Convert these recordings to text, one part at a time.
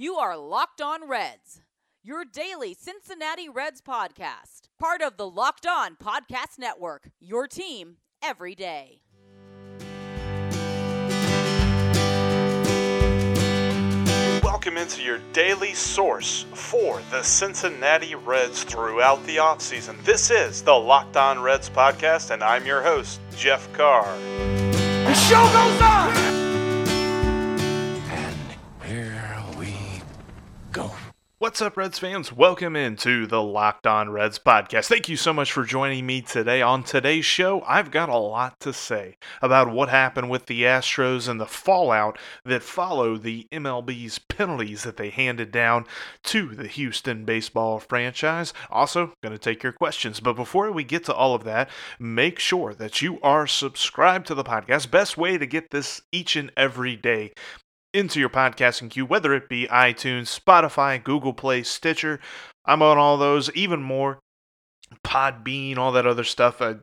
You are Locked On Reds, your daily Cincinnati Reds podcast, part of the Locked On Podcast Network, your team every day. Welcome into your daily source for the Cincinnati Reds throughout the offseason. This is the Locked On Reds podcast, and I'm your host, Jeff Carr. The show goes on! What's up, Reds fans? Welcome into the Locked On Reds podcast. Thank you so much for joining me today. On today's show, I've got a lot to say about what happened with the Astros and the fallout that followed the MLB's penalties that they handed down to the Houston baseball franchise. Also, going to take your questions. But before we get to all of that, make sure that you are subscribed to the podcast. Best way to get this each and every day into your podcasting queue, whether it be iTunes, Spotify, Google Play, Stitcher. I'm on all those, even more. Podbean, all that other stuff. Uh,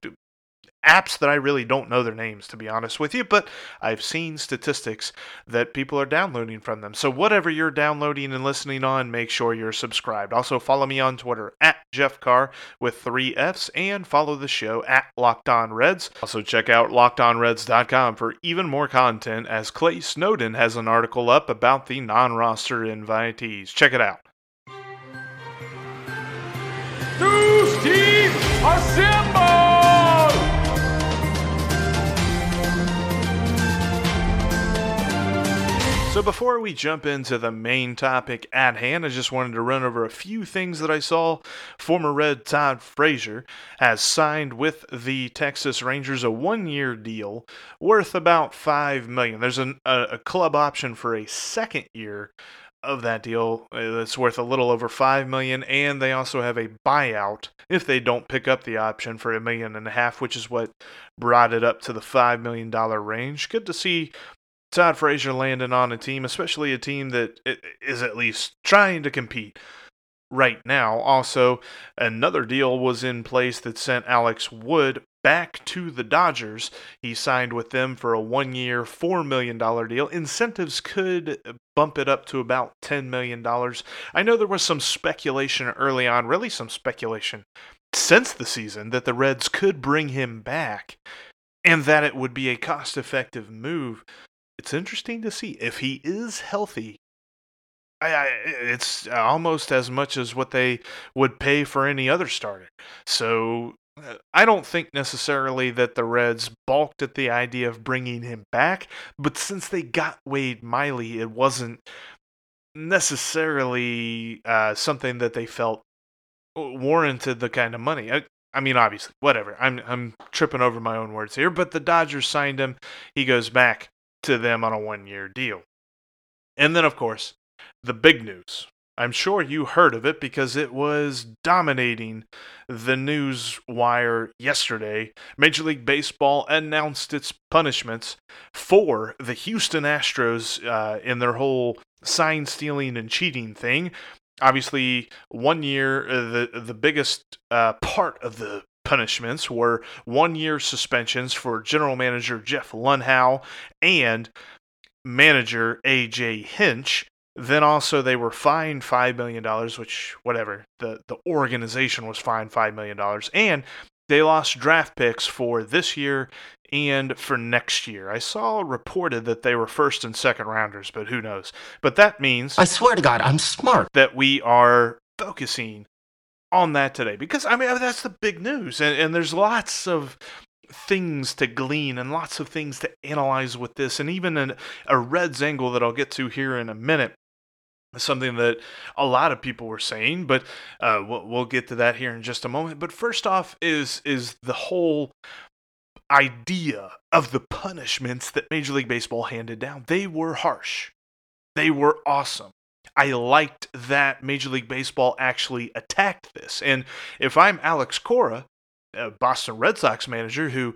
apps that I really don't know their names, to be honest with you, but I've seen statistics that people are downloading from them. So, whatever you're downloading and listening on, make sure you're subscribed. Also, follow me on Twitter at Jeff Carr with three F's and follow the show at Locked On Reds. Also, check out lockedonreds.com for even more content as Clay Snowden has an article up about the non roster invitees. Check it out. So, before we jump into the main topic at hand, I just wanted to run over a few things that I saw. Former Red Todd Frazier has signed with the Texas Rangers a one-year deal worth about five million. There's an, a, a club option for a second year of that deal uh, that's worth a little over five million, and they also have a buyout if they don't pick up the option for a million and a half, which is what brought it up to the five million dollar range. Good to see Todd Frazier landing on a team, especially a team that is at least trying to compete right now. Also, another deal was in place that sent Alex Wood back to the Dodgers. He signed with them for a one year, $4 million deal. Incentives could bump it up to about $10 million. I know there was some speculation early on, really some speculation since the season, that the Reds could bring him back and that it would be a cost effective move it's interesting to see if he is healthy. I, I, it's almost as much as what they would pay for any other starter. So uh, I don't think necessarily that the Reds balked at the idea of bringing him back, but since they got Wade Miley, it wasn't necessarily uh, something that they felt warranted the kind of money. I, I mean, obviously, whatever. I'm I'm tripping over my own words here, but the Dodgers signed him. He goes back to them on a one year deal. And then, of course, the big news. I'm sure you heard of it because it was dominating the news wire yesterday. Major League Baseball announced its punishments for the Houston Astros uh, in their whole sign stealing and cheating thing. Obviously, one year, uh, the the biggest uh, part of the punishments were one year suspensions for general manager Jeff Luhnow and manager AJ Hinch. Then also they were fined five million dollars, which whatever the the organization was fined five million dollars, and they lost draft picks for this year and for next year. I saw reported that they were first and second rounders, but who knows? But that means I swear to God, I'm smart. that we are focusing on that today because I mean that's the big news, and, and there's lots of things to glean and lots of things to analyze with this, and even an, a Reds angle that I'll get to here in a minute. Something that a lot of people were saying, but uh, we'll, we'll get to that here in just a moment. But first off, is is the whole idea of the punishments that Major League Baseball handed down. They were harsh. They were awesome. I liked that Major League Baseball actually attacked this. And if I'm Alex Cora, Boston Red Sox manager, who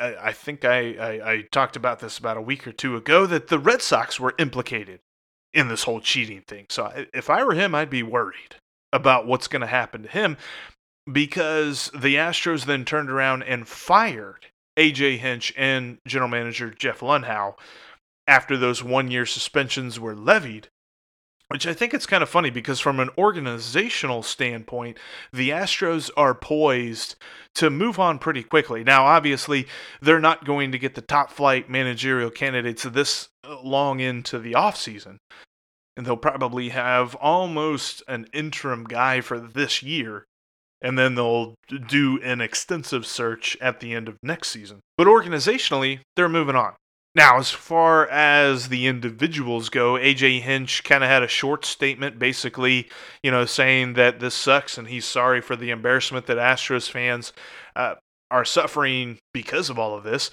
I, I think I, I, I talked about this about a week or two ago, that the Red Sox were implicated in this whole cheating thing. So if I were him, I'd be worried about what's going to happen to him because the Astros then turned around and fired AJ Hinch and general manager Jeff Luhnow after those one year suspensions were levied which I think it's kind of funny because from an organizational standpoint, the Astros are poised to move on pretty quickly. Now, obviously, they're not going to get the top flight managerial candidates this uh, long into the offseason. And they'll probably have almost an interim guy for this year. And then they'll do an extensive search at the end of next season. But organizationally, they're moving on. Now, as far as the individuals go, AJ Hinch kind of had a short statement basically, you know, saying that this sucks and he's sorry for the embarrassment that Astros fans uh, are suffering because of all of this.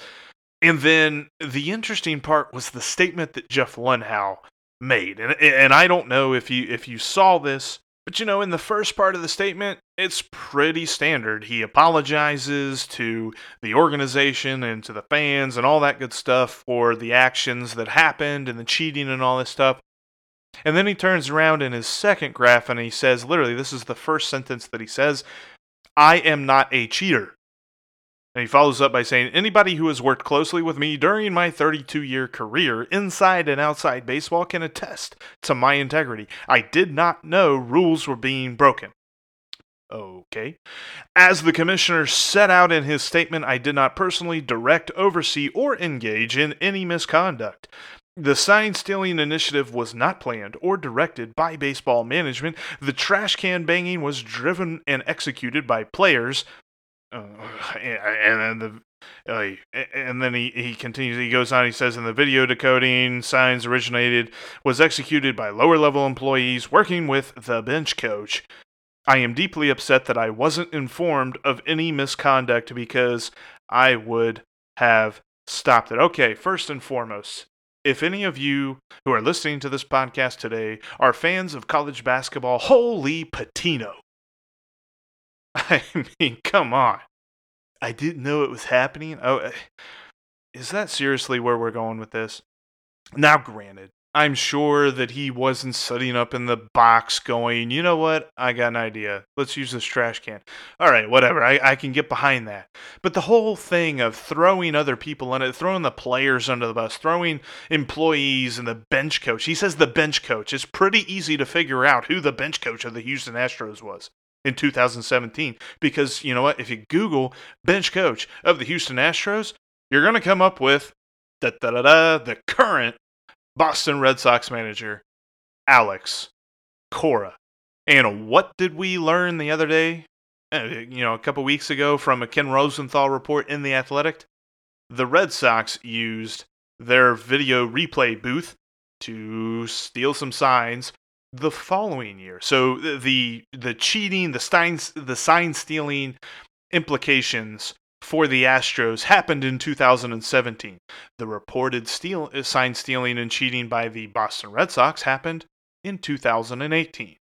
And then the interesting part was the statement that Jeff Luhnow made. And and I don't know if you if you saw this, but you know, in the first part of the statement, it's pretty standard. He apologizes to the organization and to the fans and all that good stuff for the actions that happened and the cheating and all this stuff. And then he turns around in his second graph and he says, literally, this is the first sentence that he says, I am not a cheater. And he follows up by saying, Anybody who has worked closely with me during my 32 year career inside and outside baseball can attest to my integrity. I did not know rules were being broken. Okay. As the commissioner set out in his statement, I did not personally direct, oversee, or engage in any misconduct. The sign stealing initiative was not planned or directed by baseball management. The trash can banging was driven and executed by players uh, and then the uh, and then he, he continues he goes on he says in the video decoding signs originated was executed by lower level employees working with the bench coach. I am deeply upset that i wasn't informed of any misconduct because i would have stopped it. Okay first and foremost if any of you who are listening to this podcast today are fans of college basketball holy Pitino I mean, come on. I didn't know it was happening. Oh, eh, is that seriously where we're going with this? Now, granted, I'm sure that he wasn't sitting up in the box going, you know what? I got an idea. Let's use this trash can. All right, whatever. I, I can get behind that. But the whole thing of throwing other people it, throwing the players under the bus, throwing employees and the bench coach. He says the bench coach. It's pretty easy to figure out who the bench coach of the Houston Astros was in 2017 because you know what if you google bench coach of the houston astros you're going to come up with the current boston red sox manager alex cora. And what did we learn the other day uh, you know a couple weeks ago from a ken rosenthal report in the athletic? The red sox used their video replay booth to steal some signs the following year. So the the cheating, the sign the sign stealing implications for the Astros happened in 2017. The reported steal, uh, sign stealing and cheating by the Boston Red Sox happened in 2018.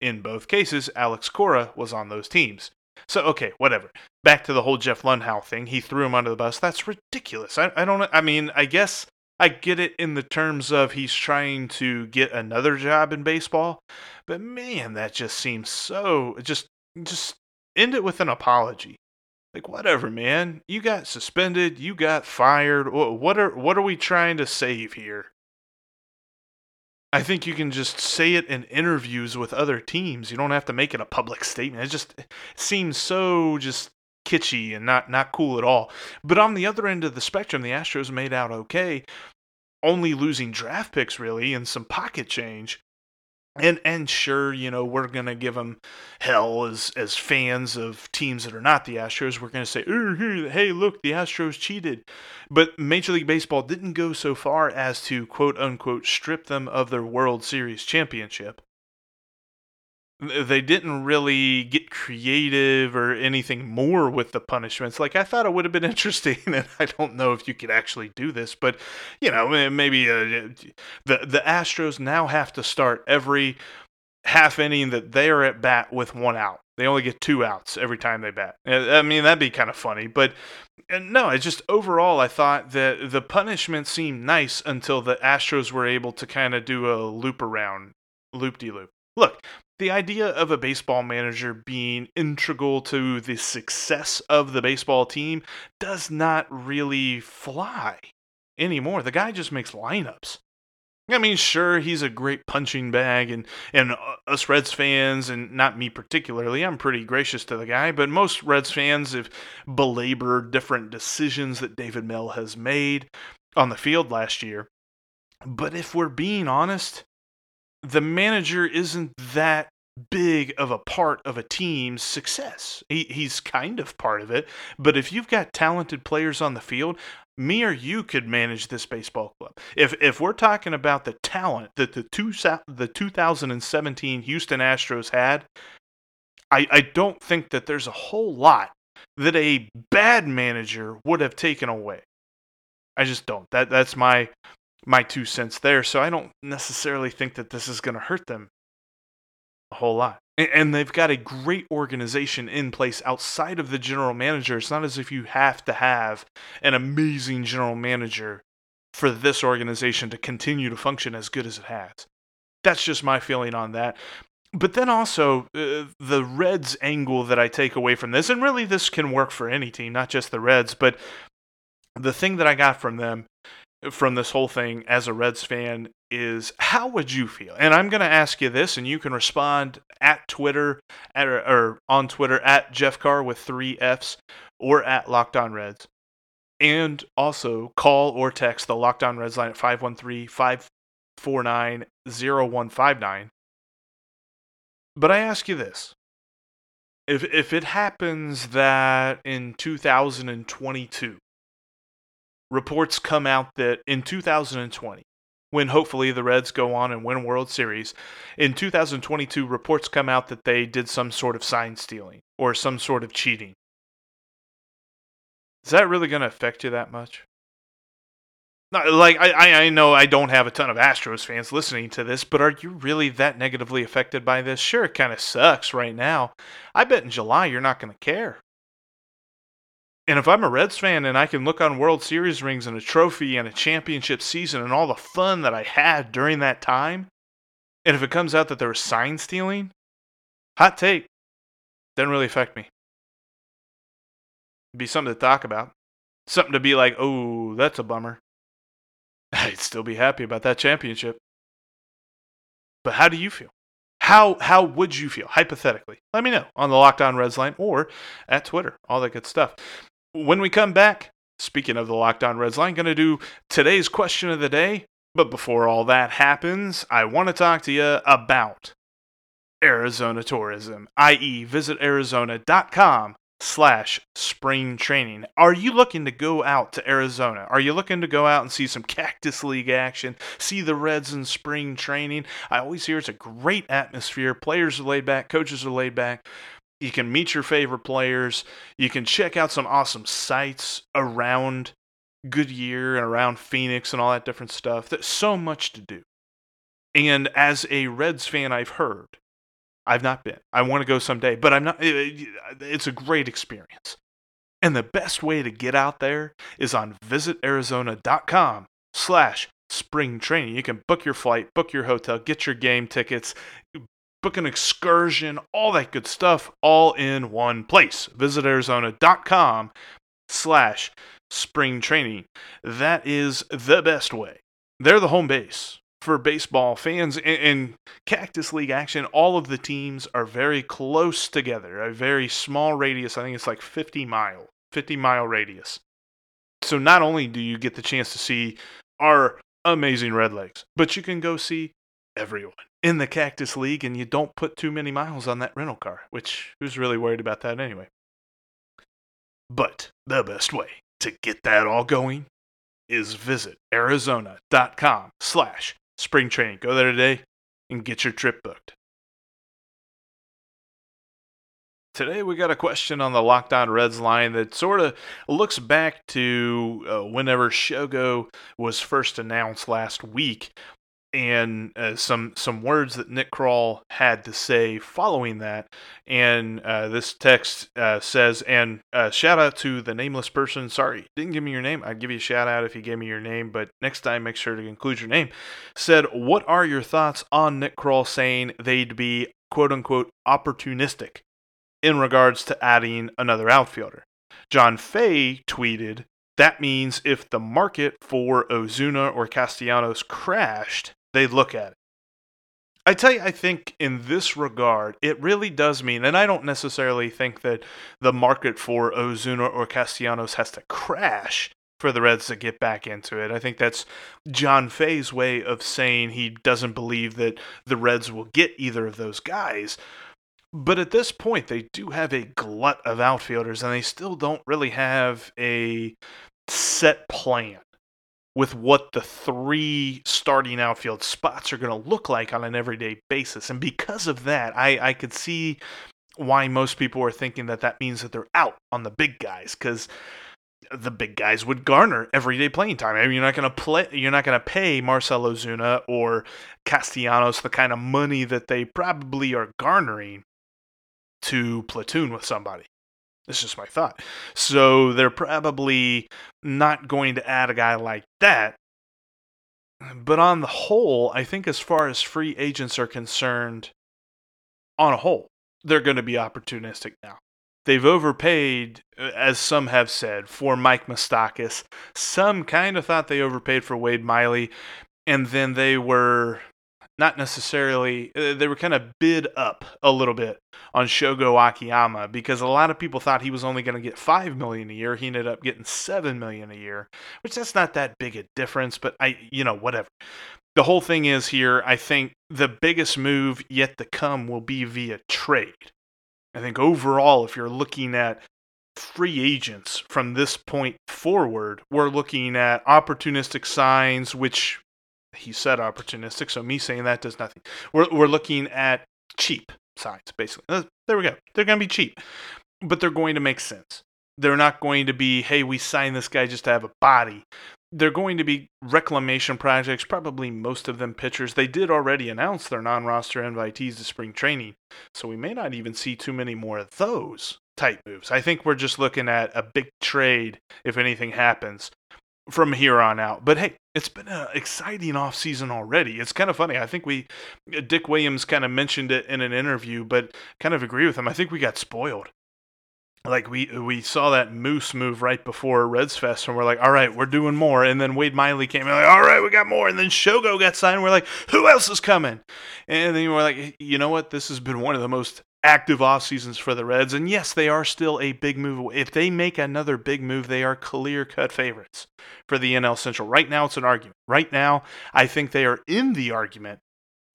In both cases, Alex Cora was on those teams. So okay, whatever. Back to the whole Jeff Luhnow thing. He threw him under the bus. That's ridiculous. I, I don't. I mean, I guess I get it in the terms of he's trying to get another job in baseball, but man, that just seems so just just end it with an apology. Like whatever, man. You got suspended, you got fired. What are what are we trying to save here? I think you can just say it in interviews with other teams. You don't have to make it a public statement. It just seems so just kitschy and not not cool at all. But on the other end of the spectrum, the Astros made out okay, only losing draft picks really and some pocket change. And and sure, you know, we're gonna give them hell as as fans of teams that are not the Astros. We're gonna say, "Hey, look, the Astros cheated," but Major League Baseball didn't go so far as to quote unquote strip them of their World Series championship they didn't really get creative or anything more with the punishments. Like I thought it would have been interesting, and I don't know if you could actually do this, but you know, maybe uh, the the Astros now have to start every half inning that they are at bat with one out. They only get two outs every time they bat. I mean, that'd be kind of funny, but no, it's just overall, I thought that the punishment seemed nice until the Astros were able to kind of do a loop around, loop de loop. Look, the idea of a baseball manager being integral to the success of the baseball team does not really fly anymore. The guy just makes lineups. I mean, sure, he's a great punching bag, and and uh, us Reds fans, and not me particularly, I'm pretty gracious to the guy, but most Reds fans have belabored different decisions that David Bell has made on the field last year. But if we're being honest, the manager isn't that big of a part of a team's success. He, he's kind of part of it, but if you've got talented players on the field, me or you could manage this baseball club. If if we're talking about the talent that the two the 2017 Houston Astros had, I I don't think that there's a whole lot that a bad manager would have taken away. I just don't. That that's my my two cents there. So I don't necessarily think that this is going to hurt them a whole lot. And they've got a great organization in place outside of the general manager. It's not as if you have to have an amazing general manager for this organization to continue to function as good as it has. That's just my feeling on that. But then also, uh, the Reds angle that I take away from this, and really this can work for any team, not just the Reds, but the thing that I got from them from this whole thing as a Reds fan is how would you feel? And I'm going to ask you this, and you can respond at Twitter at, or on Twitter at Jeff Carr with three F's or at Locked On Reds. And also call or text the Locked On Reds line at 513 549 0159. But I ask you this. If, if it happens that in 2022 reports come out that in 2020, when hopefully the Reds go on and win World Series, in 2022, reports come out that they did some sort of sign stealing or some sort of cheating. Is that really going to affect you that much? Not, like I, I know I don't have a ton of Astros fans listening to this, but are you really that negatively affected by this? Sure, it kind of sucks right now. I bet in July you're not going to care. And if I'm a Reds fan and I can look on World Series rings and a trophy and a championship season and all the fun that I had during that time, and if it comes out that there was sign stealing, hot take, doesn't really affect me. It'd be something to talk about. Something to be like, oh, that's a bummer. I'd still be happy about that championship. But how do you feel? How how would you feel hypothetically? Let me know on the Locked On Reds line or at Twitter, all that good stuff. When we come back, speaking of the Locked On Reds line, going to do today's question of the day. But before all that happens, I want to talk to you about Arizona tourism, i.e., visit arizona.com slash spring training. Are you looking to go out to Arizona? Are you looking to go out and see some Cactus League action, see the Reds in spring training? I always hear it's a great atmosphere. Players are laid back, coaches are laid back. You can meet your favorite players. You can check out some awesome sites around Goodyear and around Phoenix and all that different stuff. There's so much to do. And as a Reds fan, I've heard, I've not been. I want to go someday, but I'm not. Eh, eh, it's a great experience. And the best way to get out there is on visitarizona.com slash spring training. You can book your flight, book your hotel, get your game tickets, book an excursion, all that good stuff, all in one place. Visit Arizona.com slash spring training. That is the best way. They're the home base for baseball fans in Cactus League action. All of the teams are very close together, a very small radius. I think it's like 50 mile, 50 mile radius. So not only do you get the chance to see our amazing Redlegs, but you can go see everyone in the Cactus League and you don't put too many miles on that rental car, which who's really worried about that anyway? But the best way to get that all going is visit arizona.com slash spring training. Go there today and get your trip booked. Today we got a question on the Locked On Reds line that sort of looks back to uh, whenever Shogo was first announced last week and uh, some some words that Nick Krall had to say following that. And uh, this text uh, says, and uh, shout out to the nameless person. Sorry, didn't give me your name. I'd give you a shout out if you gave me your name, but next time make sure to include your name. Said, what are your thoughts on Nick Krall saying they'd be quote unquote opportunistic in regards to adding another outfielder? John Fay tweeted That means if the market for Ozuna or Castellanos crashed, they'd look at it. I tell you, I think in this regard, it really does mean, and I don't necessarily think that the market for Ozuna or Castellanos has to crash for the Reds to get back into it. I think that's John Fay's way of saying he doesn't believe that the Reds will get either of those guys. But at this point, they do have a glut of outfielders, and they still don't really have a set plan with what the three starting outfield spots are going to look like on an everyday basis. And because of that, I, I could see why most people are thinking that that means that they're out on the big guys because the big guys would garner everyday playing time. I mean, you're not going to play, you're not going to pay Marcell Ozuna or Castellanos the kind of money that they probably are garnering to platoon with somebody. This is my thought. So they're probably not going to add a guy like that. But on the whole, I think as far as free agents are concerned, on a whole, they're going to be opportunistic now. They've overpaid, uh, as some have said, for Mike Moustakas. Some kind of thought they overpaid for Wade Miley, and then they were not necessarily uh, they were kind of bid up a little bit on Shogo Akiyama because a lot of people thought he was only going to get 5 million a year. He ended up getting 7 million a year which that's not that big a difference but I you know whatever. The whole thing is here I think the biggest move yet to come will be via trade. I think overall if you're looking at free agents from this point forward we're looking at opportunistic signs which he said opportunistic, so me saying that does nothing. We're we're looking at cheap signs, basically. Uh, there we go. They're going to be cheap, but they're going to make sense. They're not going to be, hey, we signed this guy just to have a body. They're going to be reclamation projects, probably most of them pitchers. They did already announce their non roster invitees to spring training, so we may not even see too many more of those type moves. I think we're just looking at a big trade if anything happens from here on out. But hey, it's been an exciting offseason already. It's kind of funny. I think we, uh, Dick Williams kind of mentioned it in an interview, but kind of agree with him. I think we got spoiled. Like we we saw that Moose move right before Reds Fest, and we're like, all right, we're doing more. And then Wade Miley came in, like, all right, we got more. And then Shogo got signed. And we're like, who else is coming? And then we're like, you know what? This has been one of the most active off seasons for the Reds. And yes, they are still a big move. If they make another big move, they are clear cut favorites for the NL Central. Right now, it's an argument. Right now, I think they are in the argument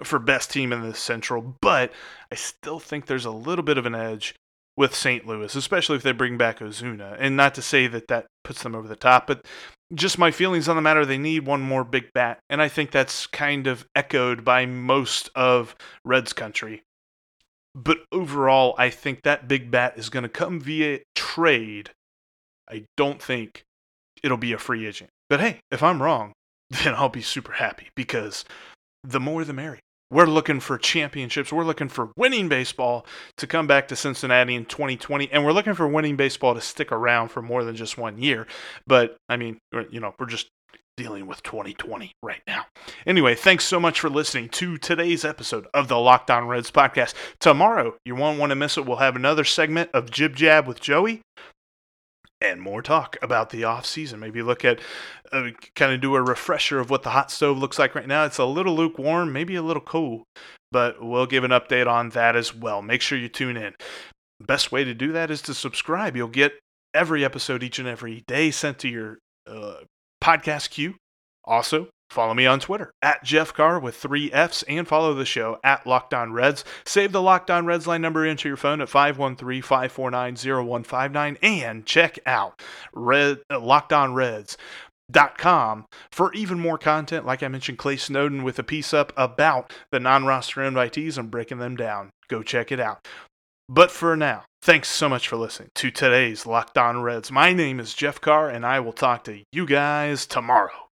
for best team in the Central, but I still think there's a little bit of an edge with St. Louis, especially if they bring back Ozuna. And not to say that that puts them over the top, but just my feelings on the matter, they need one more big bat. And I think that's kind of echoed by most of Reds country but overall, I think that big bat is going to come via trade. I don't think it'll be a free agent. But hey, if I'm wrong, then I'll be super happy because the more the merrier. We're looking for championships. We're looking for winning baseball to come back to Cincinnati in 2020. And we're looking for winning baseball to stick around for more than just one year. But, I mean, you know, we're just dealing with 2020 right now. Anyway, thanks so much for listening to today's episode of the Locked On Reds podcast. Tomorrow, you won't want to miss it. We'll have another segment of Jib Jab with Joey and more talk about the off season. Maybe look at uh, kind of do a refresher of what the hot stove looks like right now. It's a little lukewarm, maybe a little cool, but we'll give an update on that as well. Make sure you tune in. Best way to do that is to subscribe. You'll get every episode each and every day sent to your uh, podcast queue. Also, follow me on Twitter at Jeff Carr with three F's and follow the show at Locked On Reds. Save the Locked On Reds line number into your phone at 513 549 0159 and check out Red, uh, Locked On Reds. Dot com for even more content. Like I mentioned, Clay Snowden with a piece up about the non roster invitees and breaking them down. Go check it out. But for now, thanks so much for listening to today's Locked On Reds. My name is Jeff Carr, and I will talk to you guys tomorrow.